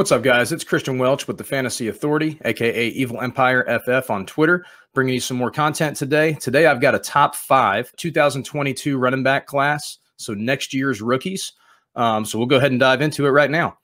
What's up, guys? It's Christian Welch with the Fantasy Authority, aka Evil Empire FF on Twitter, bringing you some more content today. Today, I've got a top five 2022 running back class, so next year's rookies. Um, so we'll go ahead and dive into it right now.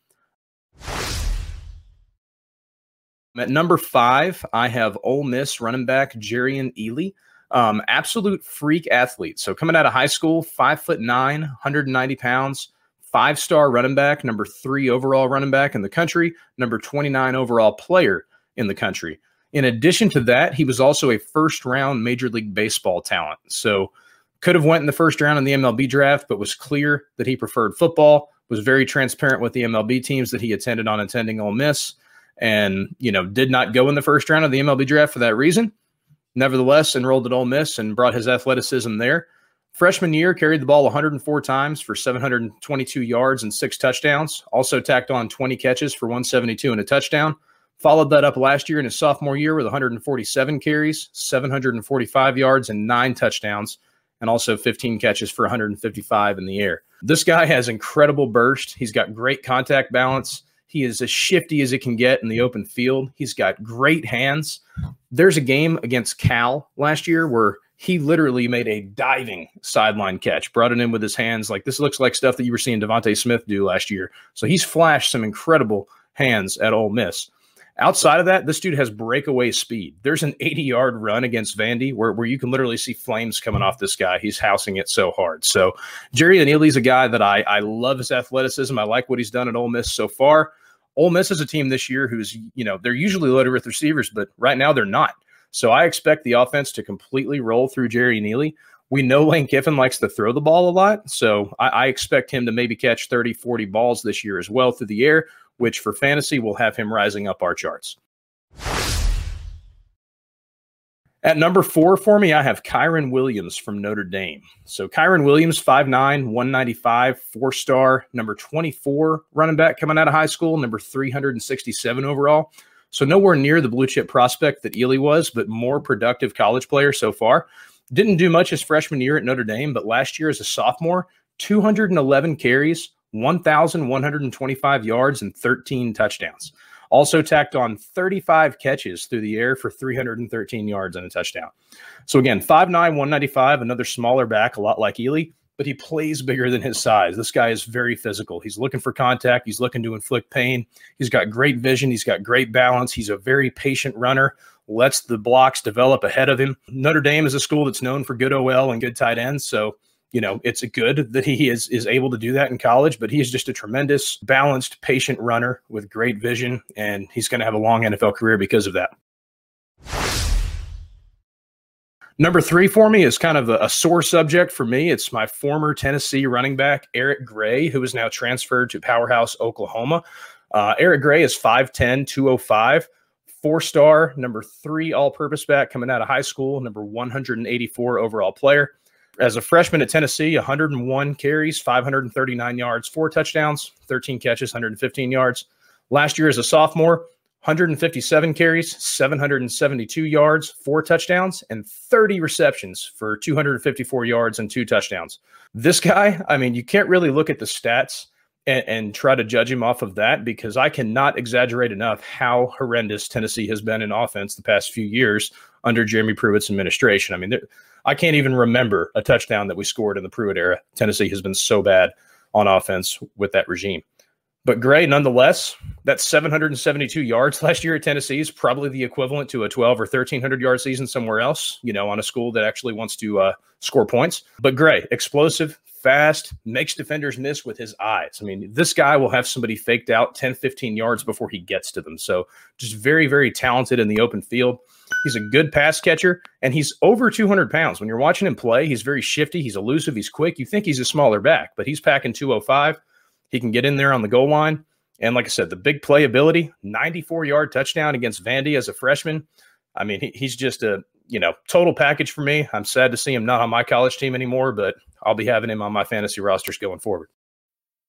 At number five, I have Ole Miss running back Jerrion Ealy. Um, absolute freak athlete. So coming out of high school, five foot nine, 190 pounds five star running back, number three overall running back in the country, number 29 overall player in the country. In addition to that, he was also a first round Major League Baseball talent. So could have went in the first round in the MLB draft, but was clear that he preferred football, was very transparent with the MLB teams that he attended on attending Ole Miss, and, you know, did not go in the first round of the MLB draft for that reason. Nevertheless, enrolled at Ole Miss and brought his athleticism there Freshman year, carried the ball 104 times for 722 yards and six touchdowns. Also tacked on 20 catches for 172 and a touchdown. Followed that up last year in his sophomore year with 147 carries, 745 yards, and nine touchdowns, and also 15 catches for 155 in the air. This guy has incredible burst. He's got great contact balance. He is as shifty as it can get in the open field. He's got great hands. There's a game against Cal last year where he literally made a diving sideline catch, brought it in with his hands. Like this looks like stuff that you were seeing DeVonta Smith do last year. So he's flashed some incredible hands at Ole Miss. Outside of that, this dude has breakaway speed. There's an 80 yard run against Vandy where, where you can literally see flames coming off this guy. He's housing it so hard. So Jerrion Ealy's a guy that I, I love his athleticism. I like what he's done at Ole Miss so far. Ole Miss is a team this year who's, you know, they're usually loaded with receivers, but right now they're not. So I expect the offense to completely roll through Jerrion Ealy. We know Lane Kiffin likes to throw the ball a lot. So I, I, expect him to maybe catch 30, 40 balls this year as well through the air, which for fantasy will have him rising up our charts. At number four for me, I have Kyren Williams from Notre Dame. So Kyren Williams, 5'9, 195, four star, number 24 running back coming out of high school, number 367 overall. So nowhere near the blue chip prospect that Ealy was, but more productive college player so far. Didn't do much his freshman year at Notre Dame, but last year as a sophomore, 211 carries, 1,125 yards, and 13 touchdowns. Also tacked on 35 catches through the air for 313 yards and a touchdown. So again, 5'9, 195, another smaller back, a lot like Ealy, but he plays bigger than his size. This guy is very physical. He's looking for contact. He's looking to inflict pain. He's got great vision. He's got great balance. He's a very patient runner, lets the blocks develop ahead of him. Notre Dame is a school that's known for good OL and good tight ends. So, you know, it's good that he is is able to do that in college, but he is just a tremendous, balanced, patient runner with great vision, and he's going to have a long NFL career because of that. Number three for me is kind of a, a, sore subject for me. It's my former Tennessee running back, Eric Gray, who is now transferred to Powerhouse, Oklahoma. Uh, Eric Gray is 5'10, 205, four star, number three all purpose back coming out of high school, number 184 overall player. As a freshman at Tennessee, 101 carries, 539 yards, four touchdowns, 13 catches, 115 yards. Last year as a sophomore, 157 carries, 772 yards, four touchdowns, and 30 receptions for 254 yards and two touchdowns. This guy, I mean, you can't really look at the stats and, and, try to judge him off of that because I cannot exaggerate enough how horrendous Tennessee has been in offense the past few years under Jeremy Pruitt's administration. I mean, there, I can't even remember a touchdown that we scored in the Pruitt era. Tennessee has been so bad on offense with that regime. But Gray, nonetheless, that's 772 yards last year at Tennessee is probably the equivalent to a 12 or 1300 yard season somewhere else, you know, on a school that actually wants to uh, score points. But Gray, explosive, fast, makes defenders miss with his eyes. I mean, this guy will have somebody faked out 10, 15 yards before he gets to them. So just very, very talented in the open field. He's a good pass catcher, and he's over 200 pounds. When you're watching him play, he's very shifty. He's elusive. He's quick. You think he's a smaller back, but he's packing 205. He can get in there on the goal line. And like I said, the big playability, 94 yard touchdown against Vandy as a freshman. I mean, he, he's just a you know total package for me. I'm sad to see him not on my college team anymore, but I'll be having him on my fantasy rosters going forward.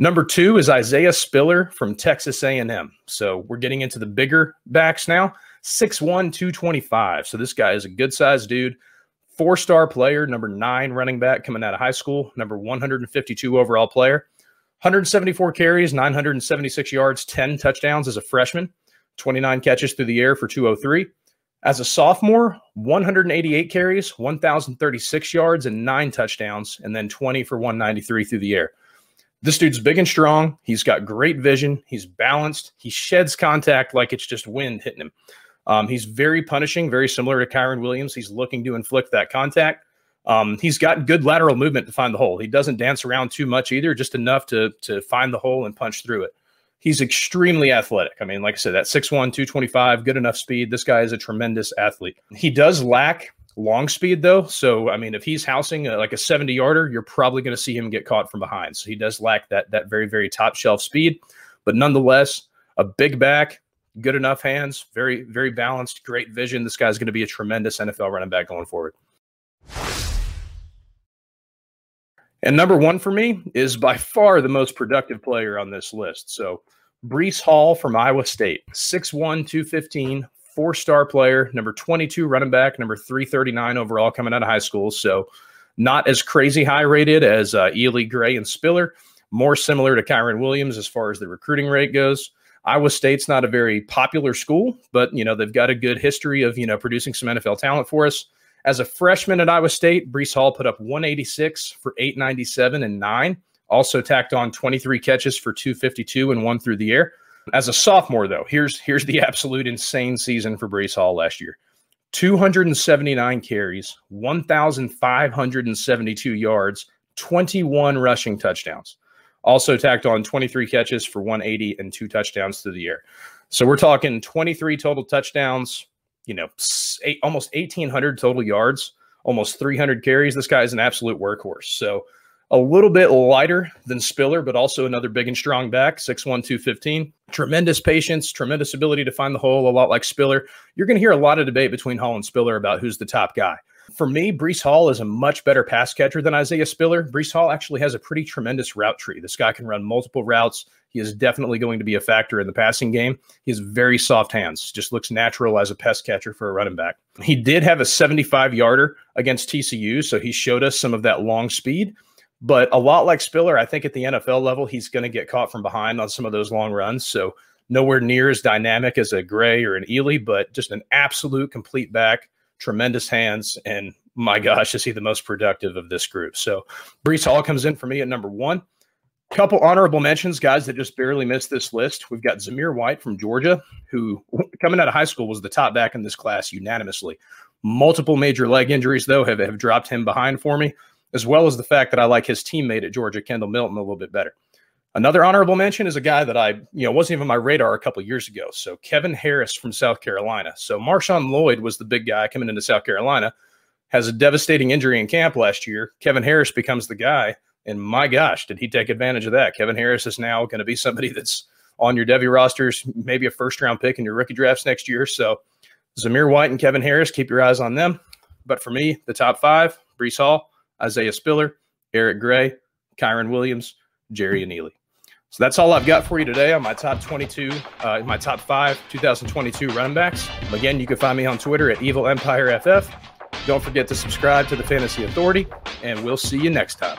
Number two is Isaiah Spiller from Texas A&M. So we're getting into the bigger backs now. 6'1", 225. So this guy is a good sized dude. Four star player, number nine running back coming out of high school, number 152 overall player. 174 carries, 976 yards, 10 touchdowns as a freshman, 29 catches through the air for 203. As a sophomore, 188 carries, 1,036 yards, and nine touchdowns, and then 20 for 193 through the air. This dude's big and strong. He's got great vision. He's balanced. He sheds contact like it's just wind hitting him. Um, he's very punishing, very similar to Kyren Williams. He's looking to inflict that contact. Um, he's got good lateral movement to find the hole. He doesn't dance around too much either, just enough to to find the hole and punch through it. He's extremely athletic. I mean, like I said, that 6'1, 225, good enough speed. This guy is a tremendous athlete. He does lack long speed though. So I mean, if he's housing a, like a 70 yarder, you're probably going to see him get caught from behind. So he does lack that that very very top shelf speed, but nonetheless, a big back, good enough hands, very very balanced, great vision. This guy's going to be a tremendous NFL running back going forward. And number one for me is by far the most productive player on this list. So Breece Hall from Iowa State, 6'1, 215, four star player, number 22 running back, number 339 overall coming out of high school. So not as crazy high rated as uh, Ealy, Gray, and Spiller. More similar to Kyren Williams as far as the recruiting rate goes. Iowa State's not a very popular school, but you know they've got a good history of you know producing some NFL talent for us. As a freshman at Iowa State, Breece Hall put up 186 for 897 and nine. Also tacked on 23 catches for 252 and one through the air. As a sophomore, though, here's here's the absolute insane season for Breece Hall last year. 279 carries, 1,572 yards, 21 rushing touchdowns. Also tacked on 23 catches for 180 and two touchdowns through the air. So we're talking 23 total touchdowns, you know, eight, almost 1,800 total yards, almost 300 carries. This guy is an absolute workhorse. So a little bit lighter than Spiller, but also another big and strong back, 6'1, 215. Tremendous patience, tremendous ability to find the hole, a lot like Spiller. You're going to hear a lot of debate between Hall and Spiller about who's the top guy. For me, Breece Hall is a much better pass catcher than Isaiah Spiller. Breece Hall actually has a pretty tremendous route tree. This guy can run multiple routes. He is definitely going to be a factor in the passing game. He has very soft hands, just looks natural as a pass catcher for a running back. He did have a 75 yarder against TCU, so he showed us some of that long speed. But a lot like Spiller, I think at the NFL level, he's going to get caught from behind on some of those long runs. So nowhere near as dynamic as a Gray or an Ealy, but just an absolute complete back, tremendous hands, and my gosh, is he the most productive of this group? So Breece Hall comes in for me at number one. Couple honorable mentions, guys that just barely missed this list. We've got Zamir White from Georgia, who coming out of high school was the top back in this class unanimously. Multiple major leg injuries, though, have, have dropped him behind for me as well as the fact that I like his teammate at Georgia, Kendall Milton, a little bit better. Another honorable mention is a guy that I, you know, wasn't even my radar a couple years ago. So Kevin Harris from South Carolina. So Marshawn Lloyd was the big guy coming into South Carolina, has a devastating injury in camp last year. Kevin Harris becomes the guy. And my gosh, did he take advantage of that? Kevin Harris is now going to be somebody that's on your Devy rosters, maybe a first round pick in your rookie drafts next year. So Zamir White and Kevin Harris, keep your eyes on them. But for me, the top five, Breece Hall, Isaiah Spiller, Eric Gray, Kyren Williams, Jerry Ealy. So that's all I've got for you today on my top 22, uh, my top five 2022 running backs. Again, you can find me on Twitter at Evil Empire FF. Don't forget to subscribe to the Fantasy Authority, and we'll see you next time.